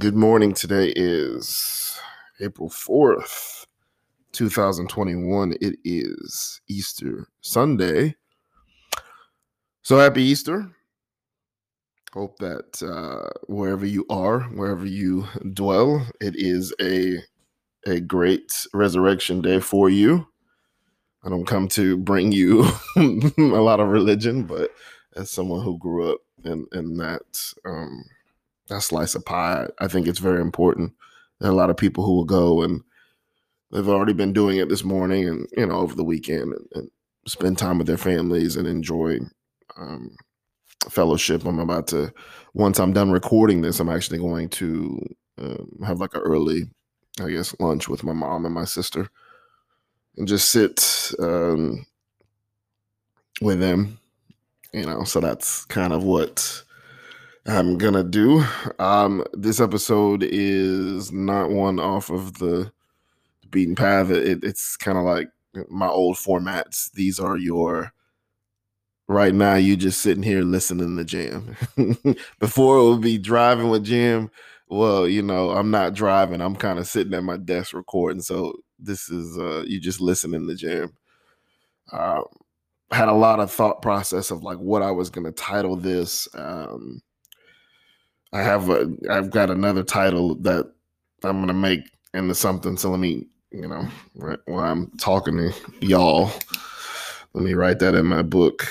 Good morning. Today is April 4th, 2021. It is Easter Sunday. So happy Easter. Hope that uh, wherever you are, wherever you dwell, it is a a great resurrection day for you. I don't come to bring you a lot of religion, but as someone who grew up in, in that um, that slice of pie. I think it's very important. There a lot of people who will go and they've already been doing it this morning and you know over the weekend and, and spend time with their families and enjoy um, fellowship. I'm about to once I'm done recording this, I'm actually going to um, have like an early, I guess, lunch with my mom and my sister, and just sit um, with them. You know, so that's kind of what I'm gonna do. Um, this episode is not one off of the beaten path. It, it's kind of like my old formats. These are your right now. You just sitting here listening to the jam. Before it would be driving with jam. Well, you know, I'm not driving. I'm kind of sitting at my desk recording. So this is uh, you just listening to the jam. Um, had a lot of thought process of like what I was gonna title this. Um, I have a I've got another title that I'm gonna make into something. So let me, you know, right while I'm talking to y'all, let me write that in my book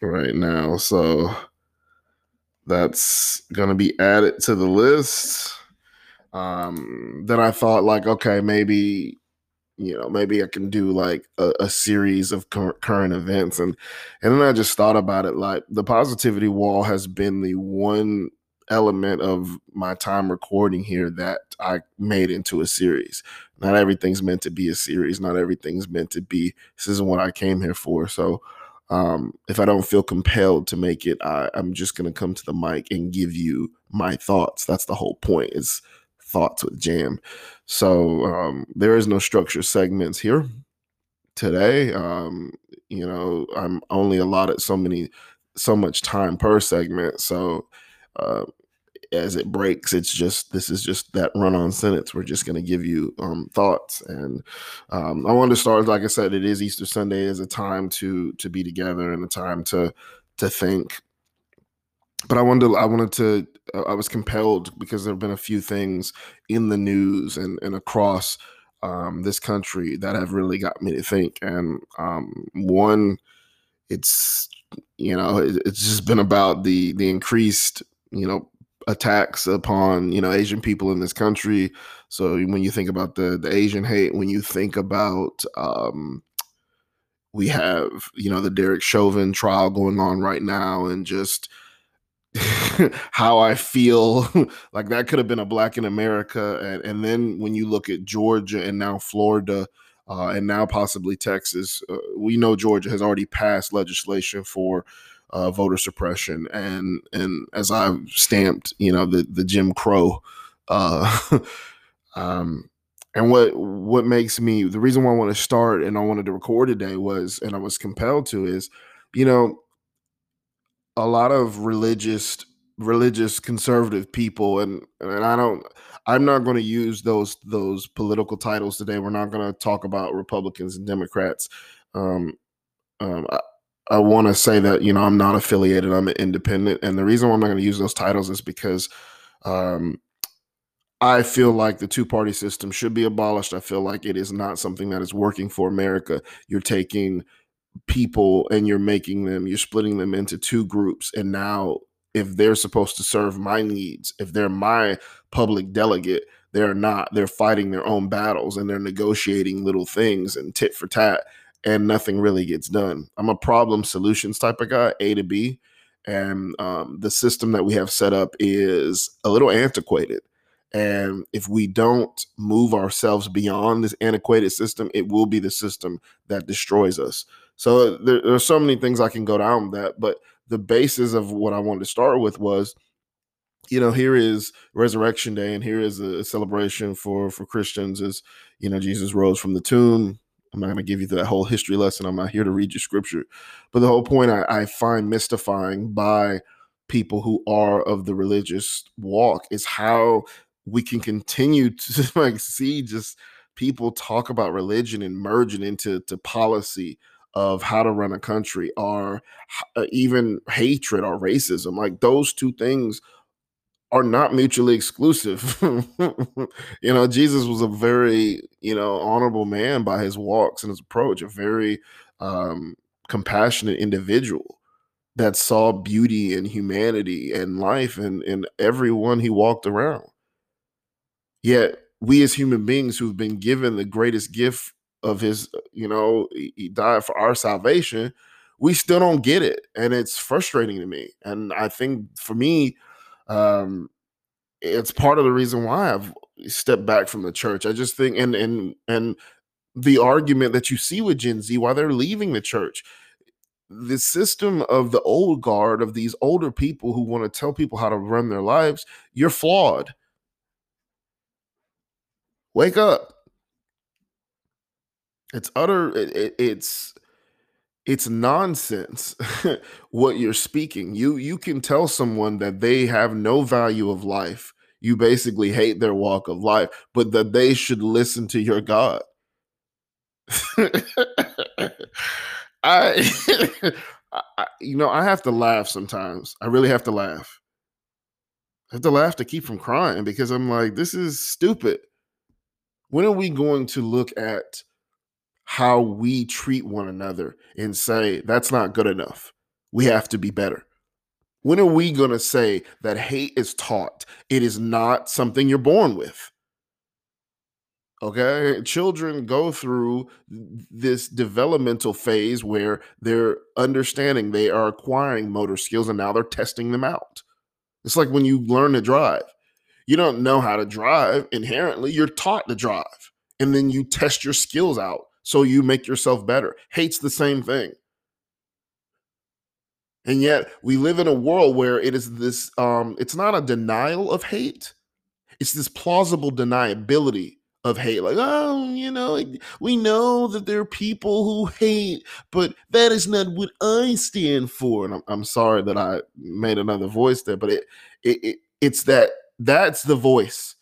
right now. So that's gonna be added to the list. Um, then I thought like, okay, maybe you know maybe i can do like a, a series of cur- current events and and then i just thought about it like the positivity wall has been the one element of my time recording here that i made into a series. Not everything's meant to be a series not everything's meant to be this isn't what i came here for so um, if i don't feel compelled to make it I, i'm just going to come to the mic and give you my thoughts. That's the whole point is thoughts with jam so um, there is no structure segments here today. Um, you know, I'm only allotted so many, so much time per segment. So uh, as it breaks, it's just this is just that run-on sentence. We're just going to give you um, thoughts, and um, I wanted to start. Like I said, it is Easter Sunday, is a time to to be together and a time to to think but I wanted to, I wanted to uh, I was compelled because there have been a few things in the news and and across um, this country that have really got me to think. And um, one, it's you know it, it's just been about the the increased you know attacks upon you know Asian people in this country. So when you think about the the Asian hate, when you think about um, we have you know the Derek Chauvin trial going on right now, and just how I feel like that could have been a black in America. And, and then when you look at Georgia and now Florida uh, and now possibly Texas, uh, we know Georgia has already passed legislation for uh, voter suppression. And and as I've stamped, you know, the, the Jim Crow. Uh, um, and what what makes me the reason why I want to start and I wanted to record today was and I was compelled to is, you know, a lot of religious religious conservative people and and I don't I'm not going to use those those political titles today. We're not going to talk about Republicans and Democrats. Um, um, I, I want to say that you know I'm not affiliated. I'm an independent, and the reason why I'm not going to use those titles is because um, I feel like the two party system should be abolished. I feel like it is not something that is working for America. You're taking people and you're making them you're splitting them into two groups and now if they're supposed to serve my needs if they're my public delegate they're not. They're fighting their own battles and they're negotiating little things and tit for tat and nothing really gets done. I'm a problem solutions type of guy a to b and um, the system that we have set up is a little antiquated and if we don't move ourselves beyond this antiquated system it will be the system that destroys us so there, there's so many things I can go down that, but the basis of what I wanted to start with was, you know, here is Resurrection Day, and here is a celebration for for Christians. Is you know Jesus rose from the tomb. I'm not going to give you that whole history lesson. I'm not here to read you scripture, but the whole point I, I find mystifying by people who are of the religious walk is how we can continue to like see just people talk about religion and merging into to policy of how to run a country or uh, even hatred or racism like those two things are not mutually exclusive. You know jesus was a very you know honorable man by his walks and his approach a very um compassionate individual that saw beauty and humanity and life and in everyone he walked around. Yet we as human beings who've been given the greatest gift of his, you know, he died for our salvation, we still don't get it. And it's frustrating to me. And I think for me, um, it's part of the reason why I've stepped back from the church. I just think and and and the argument that you see with Gen Z why they're leaving the church. The system of the old guard of these older people who want to tell people how to run their lives, you're flawed Wake up. It's utter it, it, it's it's nonsense what you're speaking. You you can tell someone that they have no value of life. You basically hate their walk of life, but that they should listen to your God. I, I, you know, I have to laugh sometimes. I really have to laugh. I have to laugh to keep from crying because I'm like, this is stupid when are we going to look at how we treat one another and say that's not good enough? We have to be better. When are we going to say that hate is taught? It is not something you're born with. Okay. Children go through this developmental phase where they're understanding, they are acquiring motor skills, and now they're testing them out. It's like when you learn to drive you don't know how to drive inherently. You're taught to drive. And then you test your skills out so you make yourself better. Hate's the same thing. And yet we live in a world where it is this um it's not a denial of hate. It's this plausible deniability of hate. Like, oh, you know, we know that there are people who hate, but that is not what I stand for. And I'm, I'm sorry that I made another voice there, but it, it, it it's that that's the voice.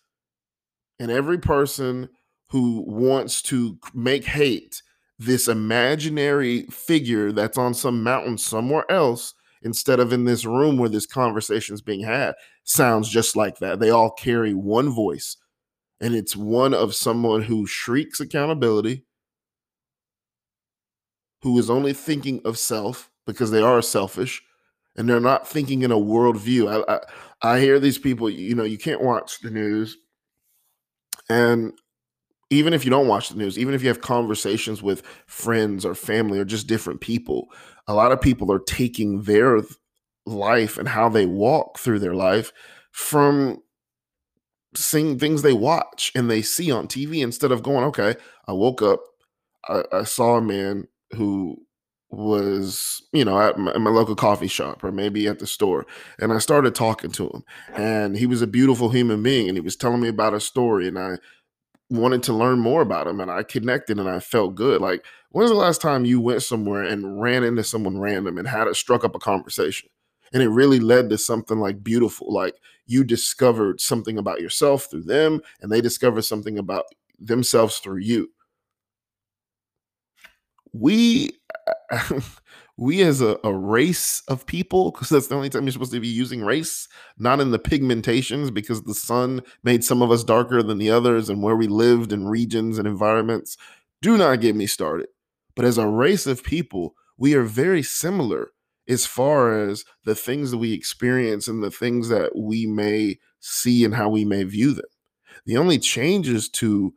And every person who wants to make hate this imaginary figure that's on some mountain somewhere else instead of in this room where this conversation is being had sounds just like that. They all carry one voice, and it's one of someone who shrieks accountability, who is only thinking of self because they are selfish, and they're not thinking in a worldview. I, I, I hear these people, you know, you can't watch the news. And even if you don't watch the news, even if you have conversations with friends or family or just different people, a lot of people are taking their life and how they walk through their life from seeing things they watch and they see on TV instead of going, okay, I woke up, I, I saw a man who was you know at my, at my, local coffee shop or maybe at the store and i started talking to him. And he was a beautiful human being and he was telling me about a story and i wanted to learn more about him and i connected and i felt good like when's the last time you went somewhere and ran into someone random and had it struck up a conversation? And it really led to something like beautiful like you discovered something about yourself through them and they discovered something about themselves through you. We we as a, a race of people because that's the only time you're supposed to be using race not in the pigmentations because the sun made some of us darker than the others and where we lived in regions and environments. Do not get me started. But as a race of people we are very similar as far as the things that we experience and the things that we may see and how we may view them. The only changes to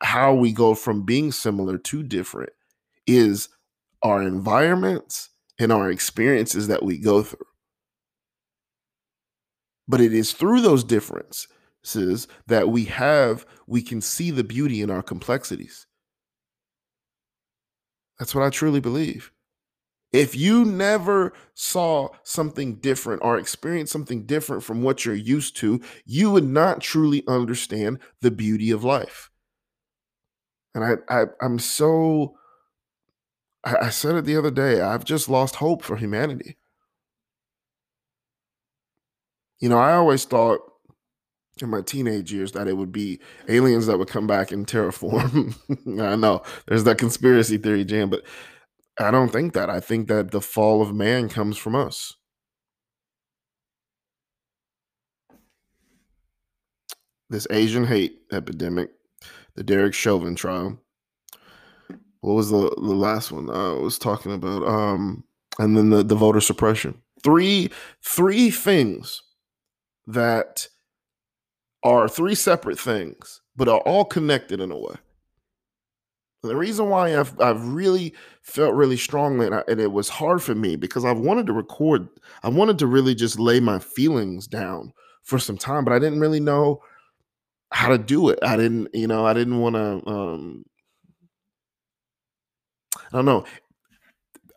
how we go from being similar to different is our environments and our experiences that we go through. But it is through those differences that we have, we can see the beauty in our complexities. That's what I truly believe. If you never saw something different or experienced something different from what you're used to, you would not truly understand the beauty of life. And I, I I'm so I, I said it the other day. I've just lost hope for humanity. You know, I always thought in my teenage years that it would be aliens that would come back in terraform. I know there's that conspiracy theory jam, but I don't think that. I think that the fall of man comes from us. This Asian hate epidemic, the Derek Chauvin trial. What was the, the last one I was talking about? Um, and then the, the voter suppression. Three three things that are three separate things, but are all connected in a way. The reason why I've I've really felt really strongly, and, I, and, it was hard for me because I wanted to record. I wanted to really just lay my feelings down for some time, but I didn't really know how to do it. I didn't, you know, I didn't want to. Um, I don't know.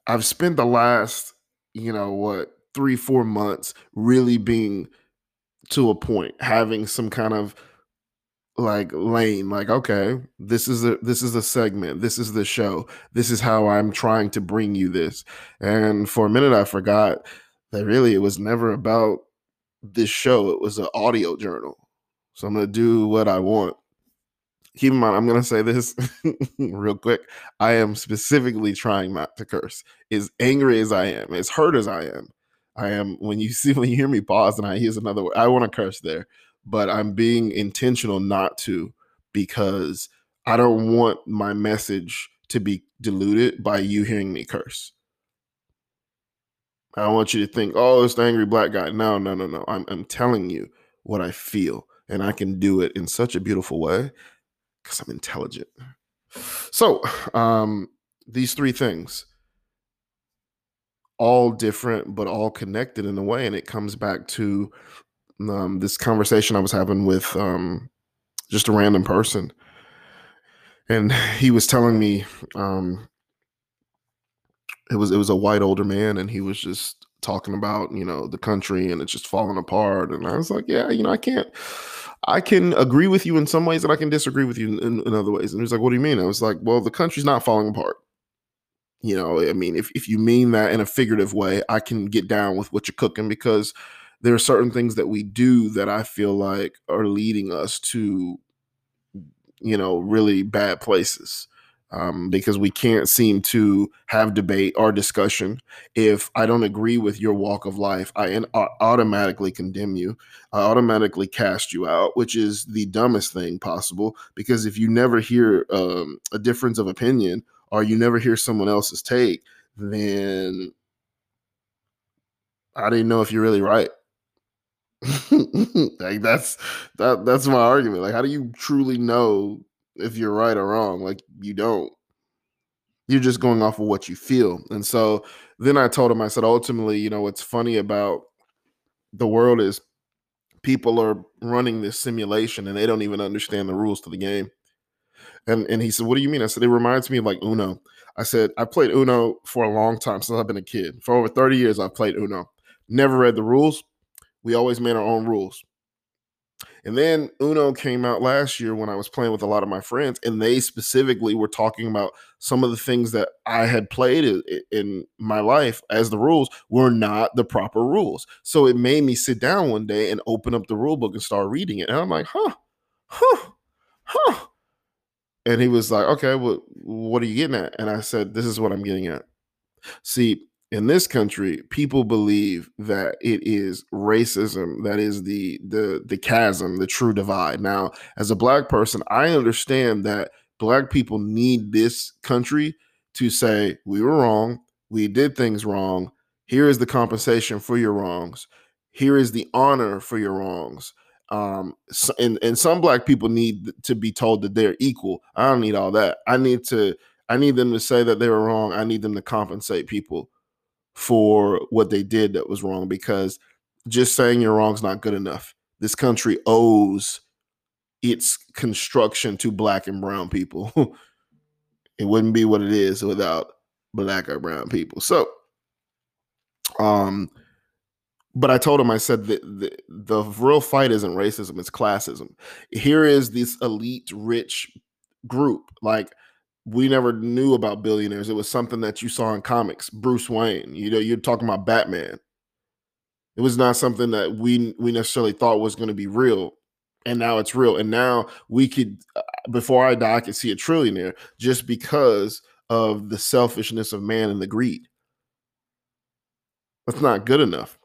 I've spent the last, you know, what three four months really being to a point, having some kind of like lane like okay this is a this is a segment this is the show this is how i'm trying to bring you this. And for a minute i forgot that really it was never about this show it was an audio journal. So i'm to do what i want keep in mind i'm going to say this real quick i am specifically trying not to curse as angry as i am as hurt as i am i am when you see when you hear me pause and i use another word i want to curse there but I'm being intentional not to because I don't want my message to be diluted by you hearing me curse. I want you to think, oh, the angry black guy. No, no, no, no. I'm, I'm telling you what I feel, and I can do it in such a beautiful way because I'm intelligent. So, um, these three things, all different, but all connected in a way. And it comes back to um, this conversation I was having with um, just a random person, and he was telling me um, it was it was a white older man, and he was just talking about you know the country and it's just falling apart, and I was like, yeah, you know, I can't. I can agree with you in some ways, and I can disagree with you in, in other ways. And he was like, "What do you mean?" I was like, "Well, the country's not falling apart." You know, I mean, if if you mean that in a figurative way, I can get down with what you're cooking because there are certain things that we do that I feel like are leading us to, you know, really bad places. Um, because we can't seem to have debate or discussion. If I don't agree with your walk of life, I automatically condemn you. I automatically cast you out, which is the dumbest thing possible. Because if you never hear um, a difference of opinion or you never hear someone else's take, then I didn't know if you're really right. like that's that that's my argument. Like, how do you truly know if you're right or wrong? Like, you don't. You're just going off of what you feel. And so then I told him, I said, ultimately, you know, what's funny about the world is people are running this simulation and they don't even understand the rules to the game. And and he said, What do you mean? I said, It reminds me of like Uno. I said, I played Uno for a long time since I've been a kid. For over 30 years, I've played Uno. Never read the rules we always made our own rules. And then Uno came out last year when I was playing with a lot of my friends, and they specifically were talking about some of the things that I had played in my life as the rules were not the proper rules. So it made me sit down one day and open up the rule book and start reading it. And I'm like, huh, huh, huh. And he was like, okay, well, what are you getting at? And I said, this is what I'm getting at. See, in this country, people believe that it is racism that is the the the chasm, the true divide. Now, as a black person, I understand that black people need this country to say we were wrong, we did things wrong. Here is the compensation for your wrongs. Here is the honor for your wrongs. Um, so, and and some black people need to be told that they're equal. I don't need all that. I need to. I need them to say that they were wrong. I need them to compensate people for what they did that was wrong because just saying you're wrong is not good enough. This country owes its construction to black and brown people. it wouldn't be what it is without black or brown people. So, um, but I told him, I said that the, the real fight isn't racism, it's classism. Here is this elite, rich group. Like we never knew about billionaires. It was something that you saw in comics. Bruce Wayne, you know, you're talking about Batman. It was not something that we we necessarily thought was going to be real, and now it's real. And now we could, uh, before I die, I could see a trillionaire just because of the selfishness of man and the greed. That's not good enough.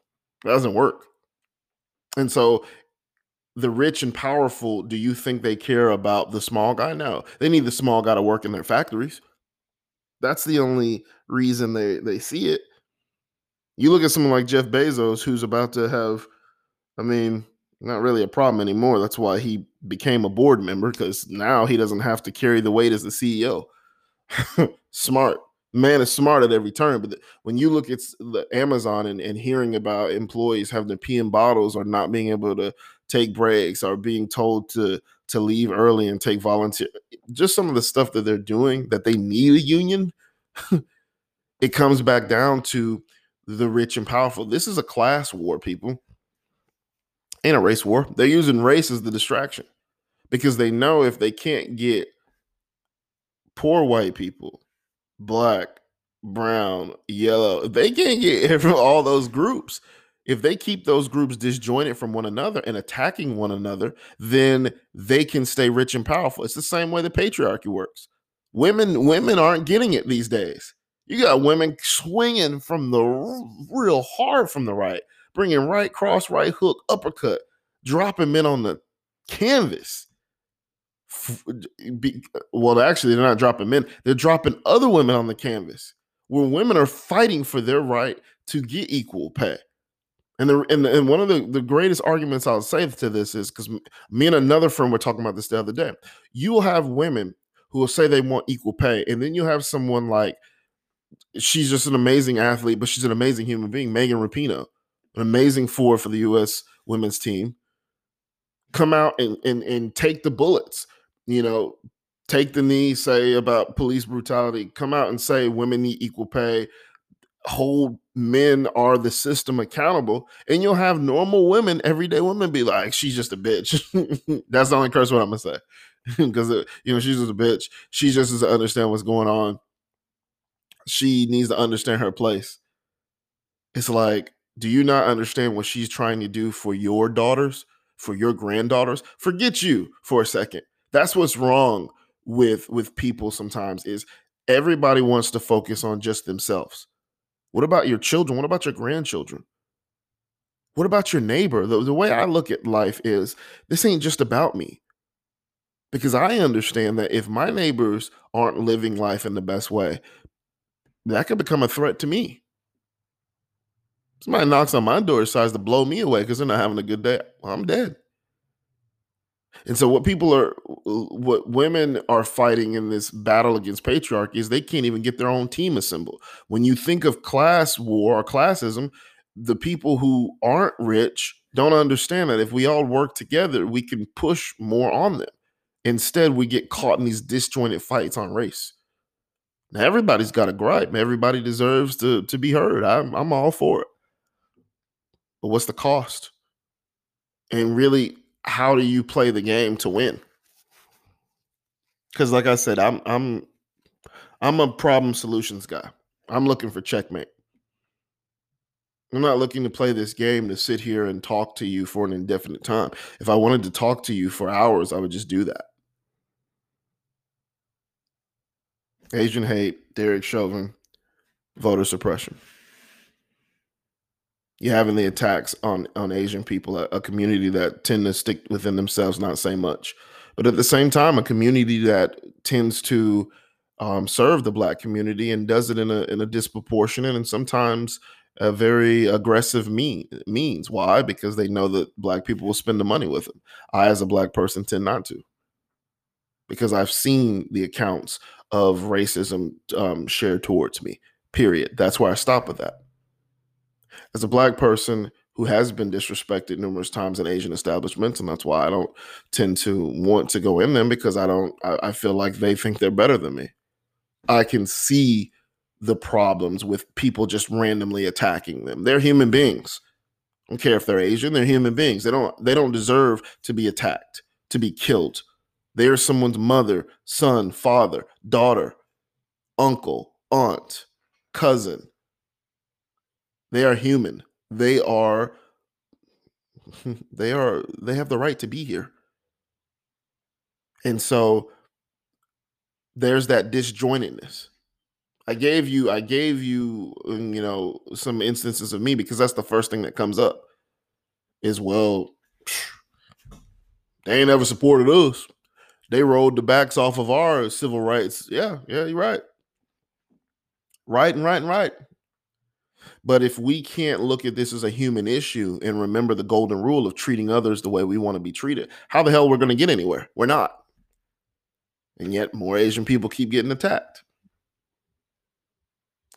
It doesn't work. And so the rich and powerful, do you think they care about the small guy? No. They need the small guy to work in their factories. That's the only reason they, they see it. You look at someone like Jeff Bezos, who's about to have, I mean, not really a problem anymore. That's why he became a board member because now he doesn't have to carry the weight as the CEO. Smart man is smart at every turn. But when you look at the Amazon and, and hearing about employees having to pee in bottles or not being able to take breaks or being told to to leave early and take volunteer, just some of the stuff that they're doing that they need a union. it comes back down to the rich and powerful. This is a class war, people. Ain't a race war. They're using race as the distraction because they know if they can't get poor white people black, brown, yellow. They can't get from all those groups. If they keep those groups disjointed from one another and attacking one another, then they can stay rich and powerful. It's the same way the patriarchy works. Women women aren't getting it these days. You got women swinging from the real hard from the right, bringing right cross, right hook, uppercut, dropping men on the canvas well, actually, they're not dropping men; they're dropping other women on the canvas. Where women are fighting for their right to get equal pay. And the and, and one of the, the greatest arguments I'll say to this is because me and another friend were talking about this the other day. You will have women who will say they want equal pay, and then you have someone like she's just an amazing athlete, but she's an amazing human being, Megan Rapinoe, an amazing four for the U.S. women's team. Come out and and and take the bullets you know, take the knee, say about police brutality, come out and say women need equal pay, hold men are the system accountable, and you'll have normal women, everyday women, be like, she's just a bitch. That's the only curse what I'm gonna say. Because uh, you know, she's just a bitch. She just doesn't understand what's going on. She needs to understand her place. It's like, do you not understand what she's trying to do for your daughters, for your granddaughters? Forget you for a second that's what's wrong with with people sometimes is everybody wants to focus on just themselves. What about your children? What about your grandchildren? What about your neighbor? The, the way I look at life is this ain't just about me. Because I understand that if my neighbors aren't living life in the best way, that could become a threat to me. Somebody knocks on my door decides to blow me away because they're not having a good day. Well, I'm dead. And so what people are what women are fighting in this battle against patriarchy is they can't even get their own team assembled. When you think of class war or classism, the people who aren't rich don't understand that if we all work together, we can push more on them. Instead, we get caught in these disjointed fights on race. Now, everybody's got a gripe. Everybody deserves to, to be heard. I'm, I'm all for it. But what's the cost? And really, how do you play the game to win? Because, like I said, I'm I'm I'm a problem solutions guy. I'm looking for checkmate. I'm not looking to play this game to sit here and talk to you for an indefinite time. If I wanted to talk to you for hours, I would just do that. Asian hate, Derek Chauvin, voter suppression you're having the attacks on on Asian people, a, a, community that tend to stick within themselves, not say much, but at the same time, a community that tends to um, serve the black community and does it in a in a disproportionate and sometimes a very aggressive mean means. Why? Because they know that black people will spend the money with them. I, as a black person, tend not to, because I've seen the accounts of racism um, shared towards me. Period. That's where I stop with that as a black person who has been disrespected numerous times in Asian establishments, and that's why I don't tend to want to go in them because I don't. I, I feel like they think they're better than me. I can see the problems with people just randomly attacking them. They're human beings. I don't care if they're Asian; they're human beings. They don't. They don't deserve to be attacked, to be killed. They're someone's mother, son, father, daughter, uncle, aunt, cousin they are human. They are they are they have the right to be here. And so there's that disjointedness. I gave you I gave you um, you know some instances of me because that's the first thing that comes up is well they ain't ever supported us. They rolled the backs off of our civil rights. Yeah, yeah, you're right. Right and right and right. But if we can't look at this as a human issue and remember the golden rule of treating others the way we want to be treated, how the hell are we're going to get anywhere? We're not. And yet more Asian people keep getting attacked.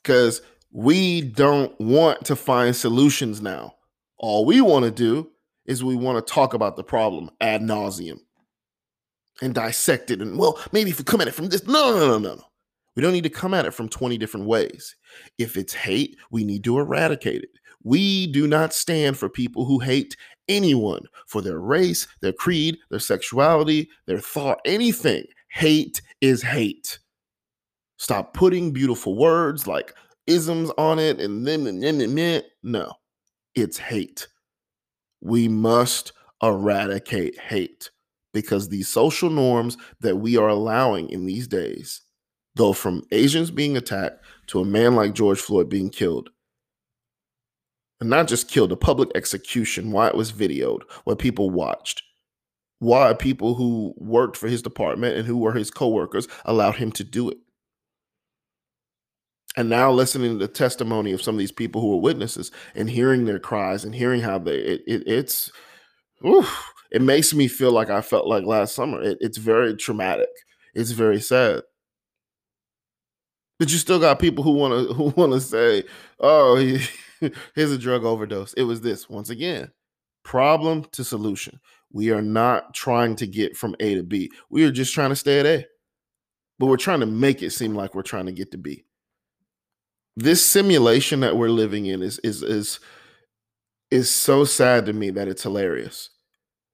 Cuz we don't want to find solutions now. All we want to do is we want to talk about the problem ad nauseum and dissect it. And well, maybe if we come at it from this, no, no, no, no, no. We don't need to come at it from 20 different ways. If it's hate, we need to eradicate it. We do not stand for people who hate anyone for their race, their creed, their sexuality, their thought, anything. Hate is hate. Stop putting beautiful words like isms on it and then and then and then. No, it's hate. We must eradicate hate because these social norms that we are allowing in these days go from Asians being attacked to a man like George Floyd being killed. And not just killed, a public execution, why it was videoed, what people watched, why people who worked for his department and who were his coworkers allowed him to do it. And now listening to the testimony of some of these people who were witnesses and hearing their cries and hearing how they it, it it's oof, it makes me feel like I felt like last summer. It, it's very traumatic. It's very sad. But you still got people who want to who want to say, "Oh, he, here's a drug overdose." It was this once again. Problem to solution. We are not trying to get from A to B. We are just trying to stay at A. But we're trying to make it seem like we're trying to get to B. This simulation that we're living in is is is is so sad to me that it's hilarious.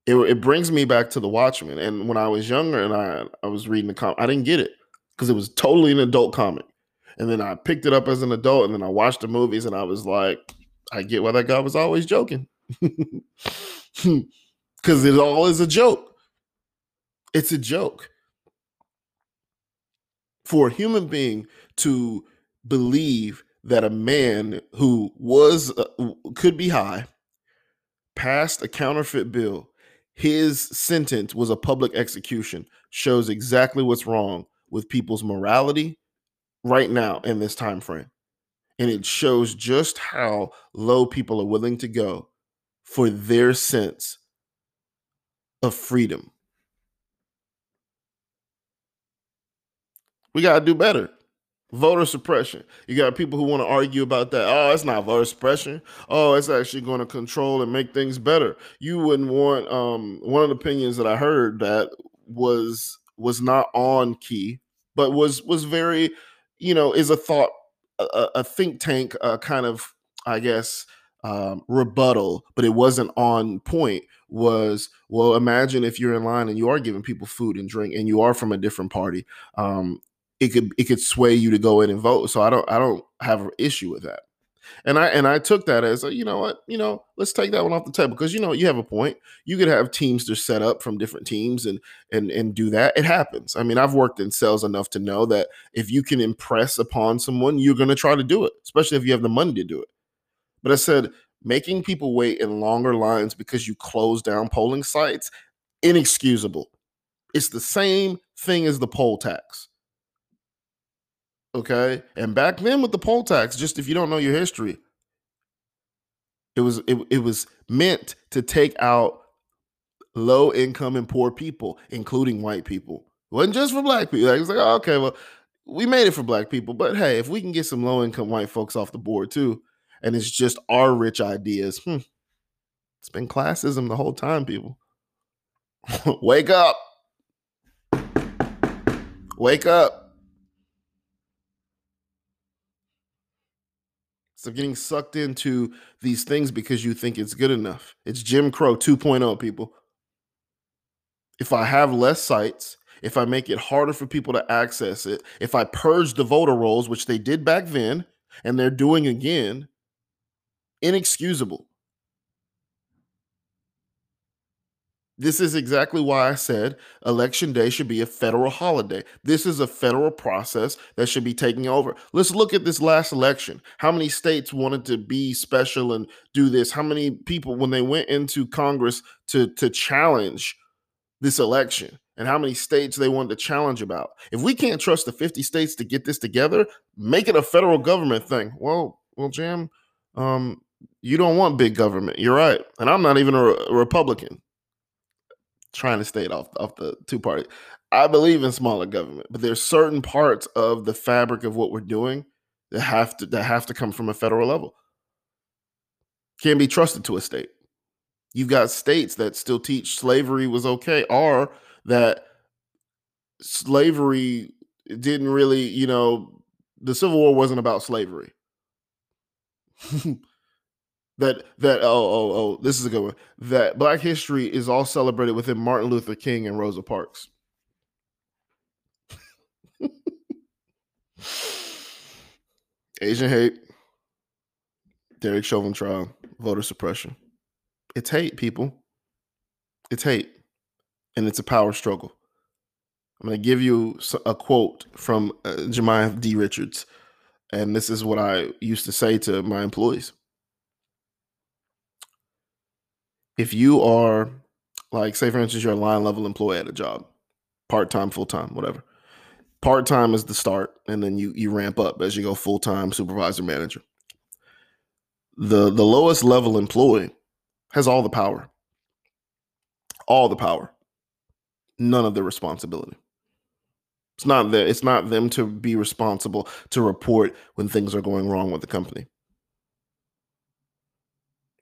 It, it brings me back to the Watchmen. And when I was younger and I I was reading the comic, I didn't get it because it was totally an adult comic. And then I picked it up as an adult, and then I watched the movies, and I was like, I get why that guy was always joking. Because it all is a joke. It's a joke. For a human being to believe that a man who was uh, could be high passed a counterfeit bill his sentence was a public execution shows exactly what's wrong with people's morality right now in this time frame and it shows just how low people are willing to go for their sense of freedom. We got to do better. Voter suppression. You got people who want to argue about that oh it's not voter suppression. Oh it's actually going to control and make things better. You wouldn't want um one of the opinions that i heard that was was not on key but was was very you know, is a thought, a, a think tank uh, kind of, I guess, um, rebuttal, but it wasn't on point. Was well, imagine if you're in line and you are giving people food and drink, and you are from a different party. Um, it could it could sway you to go in and vote. So I don't I don't have an issue with that. And I and I took that as a, you know what, you know, let's take that one off the table because you know you have a point. You could have teams to set up from different teams and and and do that. It happens. I mean, I've worked in sales enough to know that if you can impress upon someone, you're going to try to do it, especially if you have the money to do it. But I said making people wait in longer lines because you close down polling sites inexcusable. It's the same thing as the poll tax. Okay. And back then with the poll tax, just if you don't know your history, it was it, it was meant to take out low income and poor people, including white people. It wasn't just for black people. Like, it was like, okay, well, we made it for black people, but hey, if we can get some low income white folks off the board too, and it's just our rich ideas, hmm, it's been classism the whole time, people. Wake up. Wake up. Stop getting sucked into these things because you think it's good enough. It's Jim Crow 2.0, people. If I have less sites, if I make it harder for people to access it, if I purge the voter rolls, which they did back then and they're doing again, inexcusable. This is exactly why I said election day should be a federal holiday. This is a federal process that should be taking over. Let's look at this last election. How many states wanted to be special and do this? How many people, when they went into Congress to, to challenge this election, and how many states they wanted to challenge about? If we can't trust the 50 states to get this together, make it a federal government thing. Well, well, Jam, um, you don't want big government. You're right. And I'm not even a, a Republican trying to stay off off the two party. I believe in smaller government, but there's certain parts of the fabric of what we're doing that have to that have to come from a federal level. Can't be trusted to a state. You've got states that still teach slavery was okay, or that slavery didn't really, you know, the Civil War wasn't about slavery. that that oh oh oh this is a good one. That black history is all celebrated within martin luther king and rosa parks. Asian hate. Derek chauvin trial. Voter suppression. It's hate people. It's hate. And it's a power struggle. I'm going to give you a quote from uh, Jemiah d. Richards. And this is what i used to say to my employees if you are like say for instance you're a line level employee at a job part-time full-time whatever. Part-time is the start and then you you ramp up as you go full-time supervisor manager. The the lowest level employee has all the power. All the power. None of the responsibility. It's not that it's not them to be responsible to report when things are going wrong with the company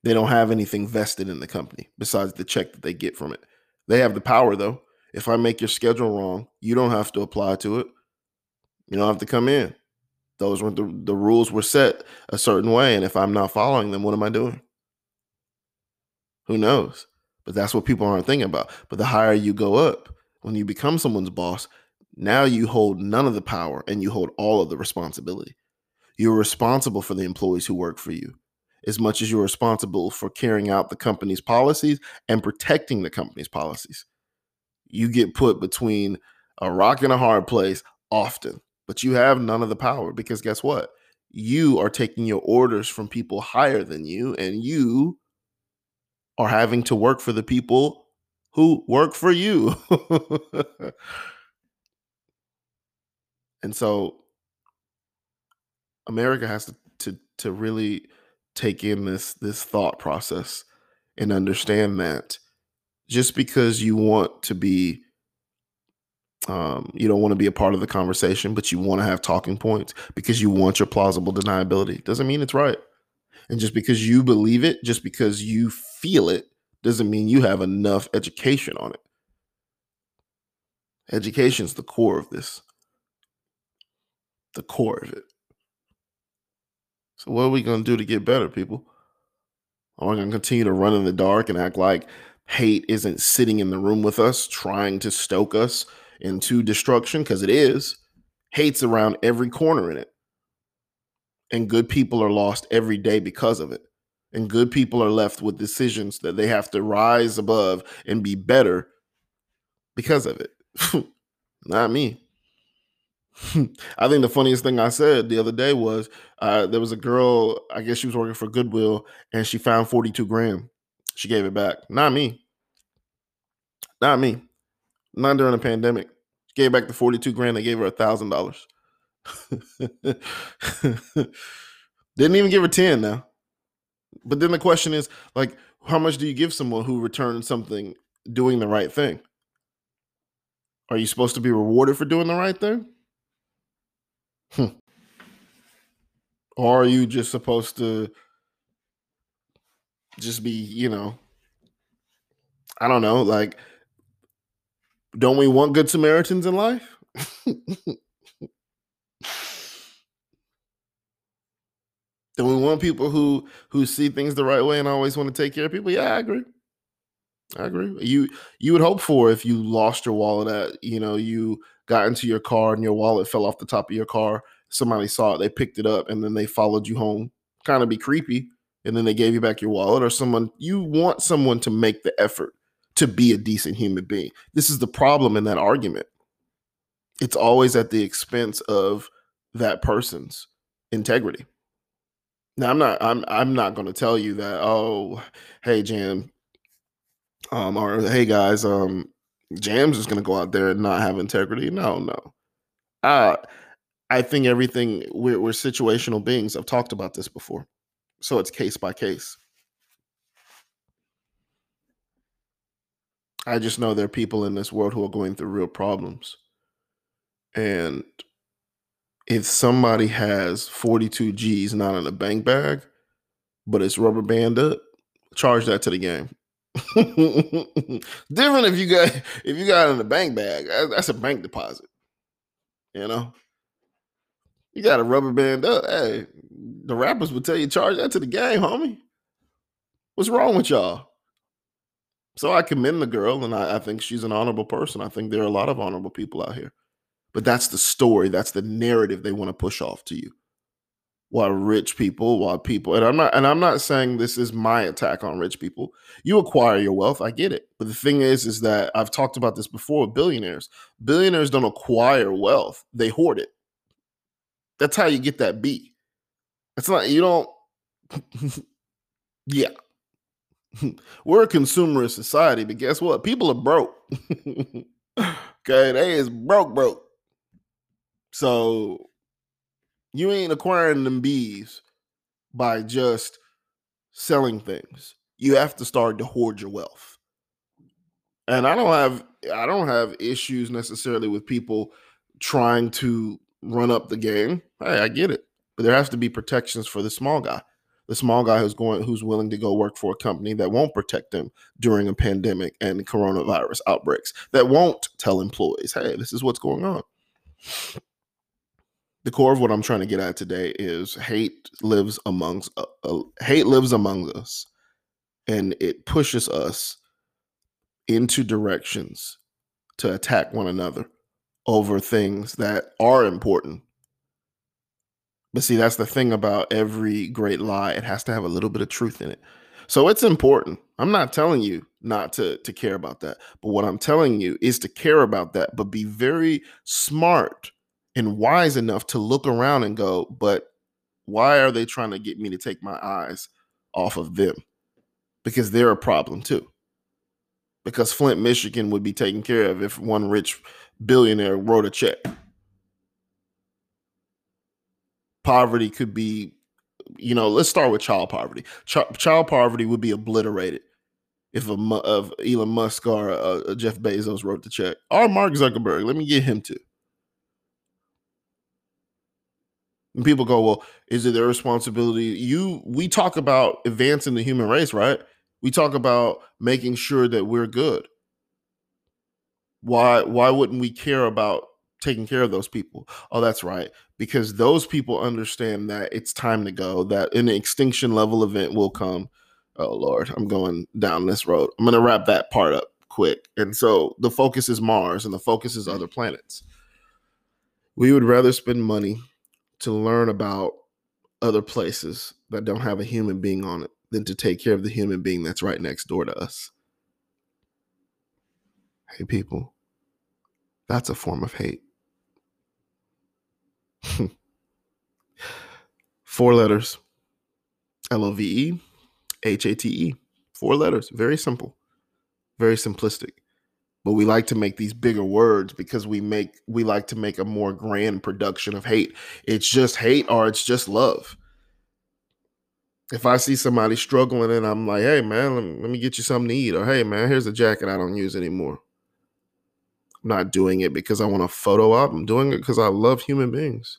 they don't have anything vested in the company besides the check that they get from it. They have the power though. If I make your schedule wrong, you don't have to apply to it. You don't have to come in. Those were the, the rules were set a certain way. And if I'm not following them, what am I doing? Who knows? But that's what people aren't thinking about. But the higher you go up, when you become someone's boss, now you hold none of the power and you hold all of the responsibility. You're responsible for the employees who work for you as much as you're responsible for carrying out the company's policies and protecting the company's policies. You get put between a rock and a hard place often, but you have none of the power because guess what? You are taking your orders from people higher than you, and you are having to work for the people who work for you. and so America has to, to, to really take in this this thought process and understand that just because you want to be um, you don't want to be a part of the conversation, but you want to have talking points because you want your plausible deniability. Doesn't mean it's right. And just because you believe it, just because you feel it, doesn't mean you have enough education on it. Education is the core of this, the core of it. So what are we to do to get better, people? Are we to continue to run in the dark and act like hate isn't sitting in the room with us, trying to stoke us into destruction? Because it is. Hate's around every corner in it. And good people are lost every day because of it. And good people are left with decisions that they have to rise above and be better because of it. Not me. I think the funniest thing I said the other day was uh, there was a girl, I guess she was working for Goodwill, and she found 42 grand. She gave it back. Not me. Not me. Not during the pandemic. She gave back the 42 grand. They gave her a thousand dollars. Didn't even give her 10 now. But then the question is like, how much do you give someone who returned something doing the right thing? Are you supposed to be rewarded for doing the right thing? Hmm. Or are you just supposed to just be, you know, I don't know, like, don't we want good Samaritans in life? Do we want people who who see things the right way and always want to take care of people? Yeah, I agree. I agree. You you would hope for if you lost your wallet at you know you got into your car and your wallet fell off the top of your car. Somebody saw it, they picked it up, and then they followed you home. Kind of be creepy, and then they gave you back your wallet. Or someone you want someone to make the effort to be a decent human being. This is the problem in that argument. It's always at the expense of that person's integrity. Now I'm not I'm I'm not going to tell you that oh hey Jam um or hey guys um Jam's is going to go out there and not have integrity. No, no. Uh I think everything we're, we're situational beings. I've talked about this before. So it's case by case. I just know there are people in this world who are going through real problems. And if somebody has 42 G's not in a bank bag, but it's rubber band up, charge that to the game. Different if you got if you got in a bank bag. That's a bank deposit. You know? You got a rubber band up. Hey, the rappers would tell you charge that to the game, homie. What's wrong with y'all? So I commend the girl, and I, I, think she's an honorable person. I think there are a lot of honorable people out here. But that's the story, that's the narrative they want to push off to you. Why rich people, why people, and I'm not, and I'm not saying this is my attack on rich people. You acquire your wealth, I get it. But the thing is, is that I've talked about this before with billionaires. Billionaires don't acquire wealth, they hoard it. That's how you get that B. It's not, you don't, yeah, We're a consumerist society, but guess what? People are broke. okay, they is broke, broke. So you ain't acquiring them bees by just selling things. You have to start to hoard your wealth. And I don't have I don't have issues necessarily with people trying to run up the game. Hey, I get it. But there has to be protections for the small guy the small guy who's going who's willing to go work for a company that won't protect them during a pandemic and coronavirus outbreaks that won't tell employees hey this is what's going on the core of what i'm trying to get at today is hate lives amongst uh, uh, hate lives among us and it pushes us into directions to attack one another over things that are important but see, that's the thing about every great lie. It has to have a little bit of truth in it. So it's important. I'm not telling you not to, to care about that. But what I'm telling you is to care about that, but be very smart and wise enough to look around and go, but why are they trying to get me to take my eyes off of them? Because they're a problem too. Because Flint, Michigan would be taken care of if one rich billionaire wrote a check poverty could be, you know, let's start with child poverty. Ch- child poverty would be obliterated if a of Elon Musk or uh, Jeff Bezos wrote the check or Mark Zuckerberg. Let me get him to. And people go, well, is it their responsibility? You, we talk about advancing the human race, right? We talk about making sure that we're good. Why, why wouldn't we care about taking care of those people. Oh, that's right. Because those people understand that it's time to go, that an extinction level event will come. Oh, Lord, I'm going down this road. I'm going to wrap that part up quick. And so the focus is Mars and the focus is other planets. We would rather spend money to learn about other places that don't have a human being on it than to take care of the human being that's right next door to us. Hey, people, that's a form of hate. Four letters. L O V E H A T E. Four letters. Very simple. Very simplistic. But we like to make these bigger words because we make we like to make a more grand production of hate. It's just hate or it's just love. If I see somebody struggling and I'm like, hey man, let me, let me get you something to eat, or hey man, here's a jacket I don't use anymore. I'm not doing it because I want a photo op. I'm doing it because I love human beings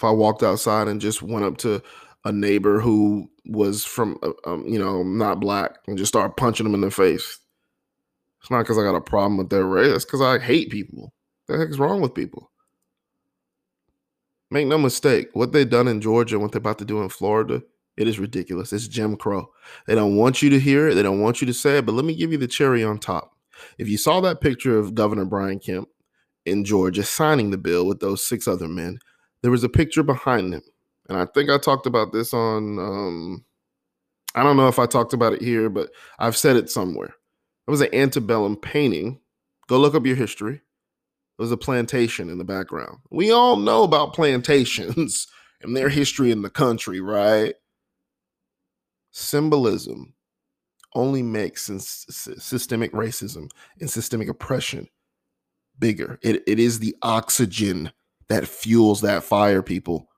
if I walked outside and just went up to a neighbor who was from, uh, um, you know, not black and just start punching them in the face. It's not because I got a problem with their race. It's because I hate people. What the heck is wrong with people? Make no mistake, what they've done in Georgia and what they're about to do in Florida, it is ridiculous. It's Jim Crow. They don't want you to hear it. They don't want you to say it. But let me give you the cherry on top. If you saw that picture of Governor Brian Kemp in Georgia signing the bill with those six other men, there was a picture behind him. And I think I talked about this on um, I don't know if I talked about it here, but I've said it somewhere. It was an antebellum painting. Go look up your history. It was a plantation in the background. We all know about plantations and their history in the country, right? Symbolism only makes systemic racism and systemic oppression bigger. It, it is the oxygen that fuels that fire, people.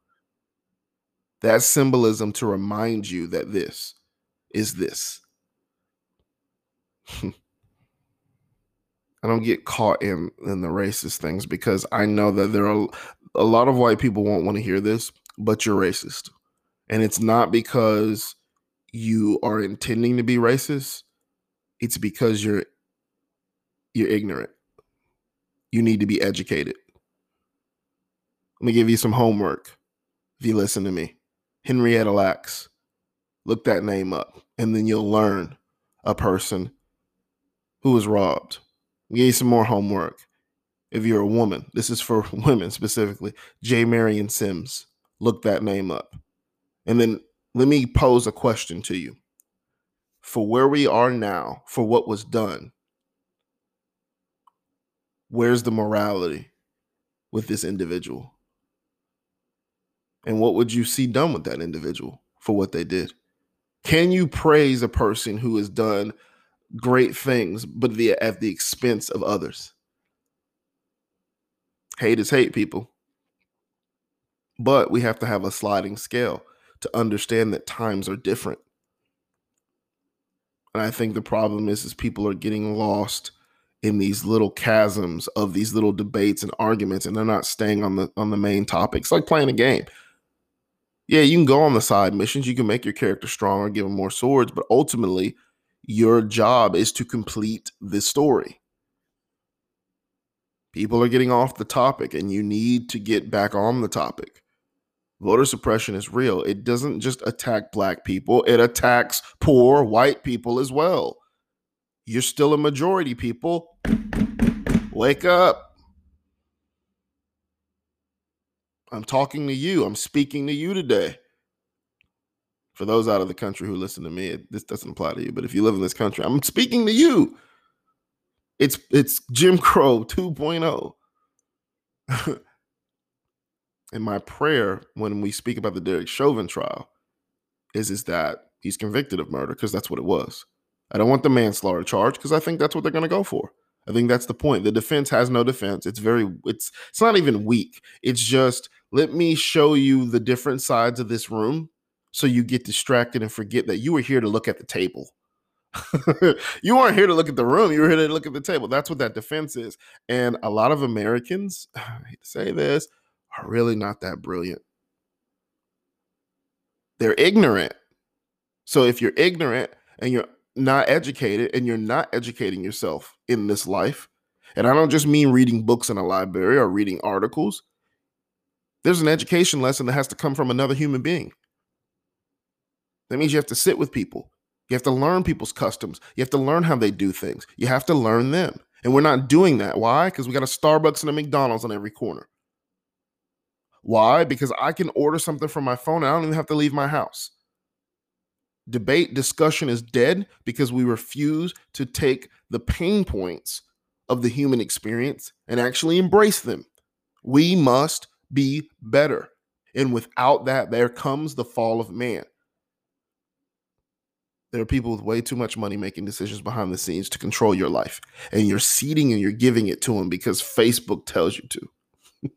That symbolism to remind you that this is this. I don't get caught in in the racist things because I know that there are a lot of white people won't want to hear this, but you're racist. And it's not because you are intending to be racist. It's because you're you're ignorant. You need to be educated. Let me give you some homework if you listen to me. Henrietta Lacks. Look that name up, and then you'll learn a person who was robbed. Give you some more homework. If you're a woman, this is for women specifically. J. Marion Sims. Look that name up. And then let me pose a question to you. For where we are now, for what was done, where's the morality with this individual? And what would you see done with that individual for what they did? Can you praise a person who has done great things, but the, at the expense of others? Hate is hate, people. But we have to have a sliding scale to understand that times are different. And I think the problem is is people are getting lost in these little chasms of these little debates and arguments and they're not staying on the on the main topics like playing a game yeah, you can go on the side missions, you can make your character stronger, give them more swords, but ultimately, your job is to complete the story. People are getting off the topic, and you need to get back on the topic. Voter suppression is real. It doesn't just attack black people, it attacks poor white people as well. You're still a majority, people. Wake up. I'm talking to you. I'm speaking to you today. For those out of the country who listen to me, it, this doesn't apply to you. But if you live in this country, I'm speaking to you. It's it's Jim Crow 2.0. and my prayer when we speak about the Derek Chauvin trial is is that he's convicted of murder because that's what it was. I don't want the manslaughter charge because I think that's what they're going to go for. I think that's the point. The defense has no defense. It's very it's it's not even weak. It's just let me show you the different sides of this room so you get distracted and forget that you were here to look at the table. you weren't here to look at the room, you were here to look at the table. That's what that defense is. And a lot of Americans, I hate to say this, are really not that brilliant. They're ignorant. So if you're ignorant and you're not educated and you're not educating yourself in this life, and I don't just mean reading books in a library or reading articles, there's an education lesson that has to come from another human being. That means you have to sit with people. You have to learn people's customs. You have to learn how they do things. You have to learn them. And we're not doing that. Why? Because we got a Starbucks and a McDonald's on every corner. Why? Because I can order something from my phone and I don't even have to leave my house. Debate discussion is dead because we refuse to take the pain points of the human experience and actually embrace them. We must be better. And without that, there comes the fall of man. There are people with way too much money making decisions behind the scenes to control your life. And you're ceding and you're giving it to them because Facebook tells you to.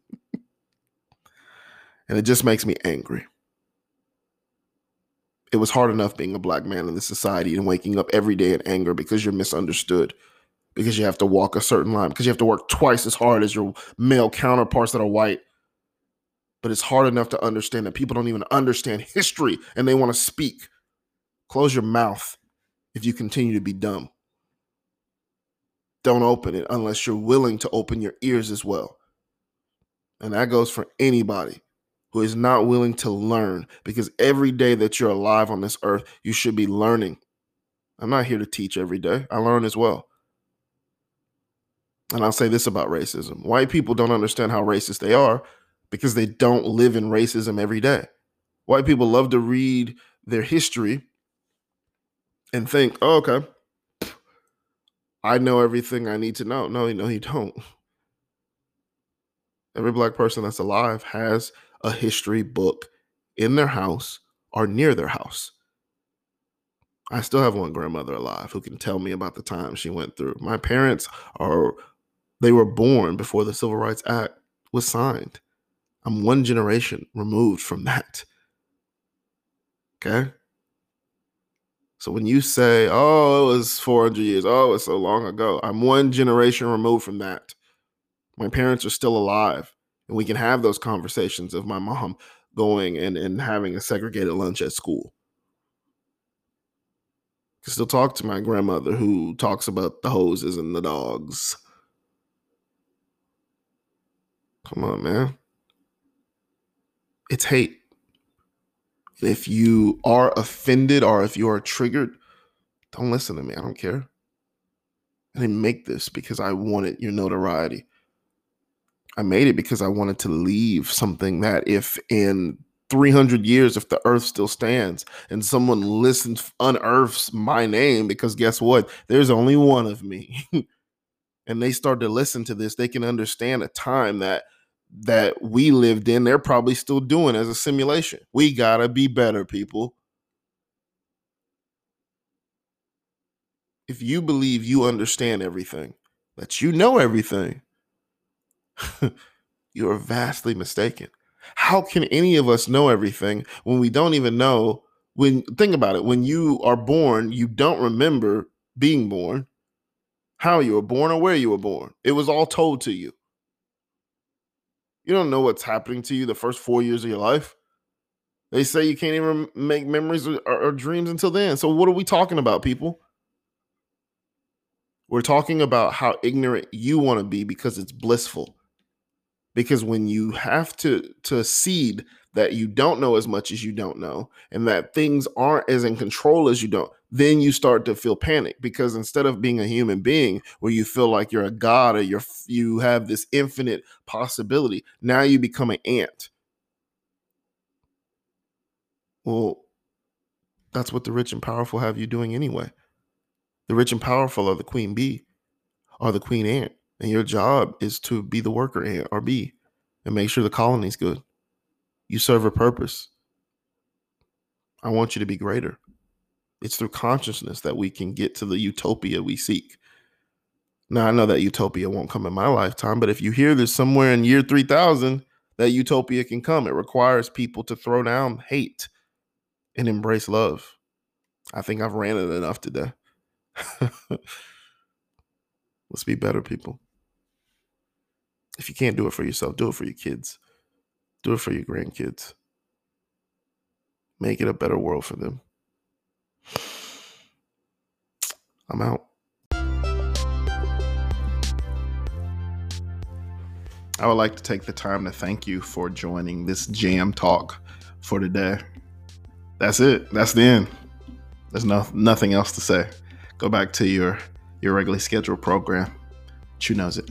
and it just makes me angry. It was hard enough being a black man in this society and waking up every day in anger because you're misunderstood, because you have to walk a certain line, because you have to work twice as hard as your male counterparts that are white but it's hard enough to understand that people don't even understand history and they want to speak. Close your mouth if you continue to be dumb. Don't open it unless you're willing to open your ears as well. And that goes for anybody who is not willing to learn because every day that you're alive on this earth, you should be learning. I'm not here to teach every day, I learn as well. And I'll say this about racism white people don't understand how racist they are because they don't live in racism every day. White people love to read their history and think, oh, okay, I know everything I need to know. No, no, you don't. Every black person that's alive has a history book in their house or near their house. I still have one grandmother alive who can tell me about the time she went through. My parents are they were born before the Civil Rights Act was signed. I'm one generation removed from that. Okay? So when you say, oh, it was 400 years, oh, it's so long ago, I'm one generation removed from that. My parents are still alive. And we can have those conversations of my mom going and, and having a segregated lunch at school. I can still talk to my grandmother who talks about the hoses and the dogs. Come on, man. It's hate. If you are offended or if you are triggered, don't listen to me. I don't care. I didn't make this because I wanted your notoriety. I made it because I wanted to leave something that if in 300 years, if the earth still stands and someone listens, unearths my name, because guess what? There's only one of me. and they start to listen to this, they can understand a time that that we lived in, they're probably still doing as a simulation. We gotta be better, people. If you believe you understand everything, that you know everything, you are vastly mistaken. How can any of us know everything when we don't even know? When think about it, when you are born, you don't remember being born, how you were born, or where you were born. It was all told to you. You don't know what's happening to you the first four years of your life. They say you can't even make memories or, or, or dreams until then. So, what are we talking about, people? We're talking about how ignorant you want to be because it's blissful because when you have to to cede that you don't know as much as you don't know and that things aren't as in control as you don't then you start to feel panic because instead of being a human being where you feel like you're a god or you're you have this infinite possibility now you become an ant well that's what the rich and powerful have you doing anyway the rich and powerful are the queen bee are the queen ant and your job is to be the worker ant or bee and make sure the colony's good. You serve a purpose. I want you to be greater. It's through consciousness that we can get to the utopia we seek. Now, I know that utopia won't come in my lifetime, but if you hear this somewhere in year 3000, that utopia can come. It requires people to throw down hate and embrace love. I think I've ran it enough today. Let's be better people. If you can't do it for yourself, do it for your kids. Do it for your grandkids. Make it a better world for them. I'm out. I would like to take the time to thank you for joining this jam talk for today. That's it. That's the end. There's no, nothing else to say. Go back to your your regularly scheduled program. Chu knows it.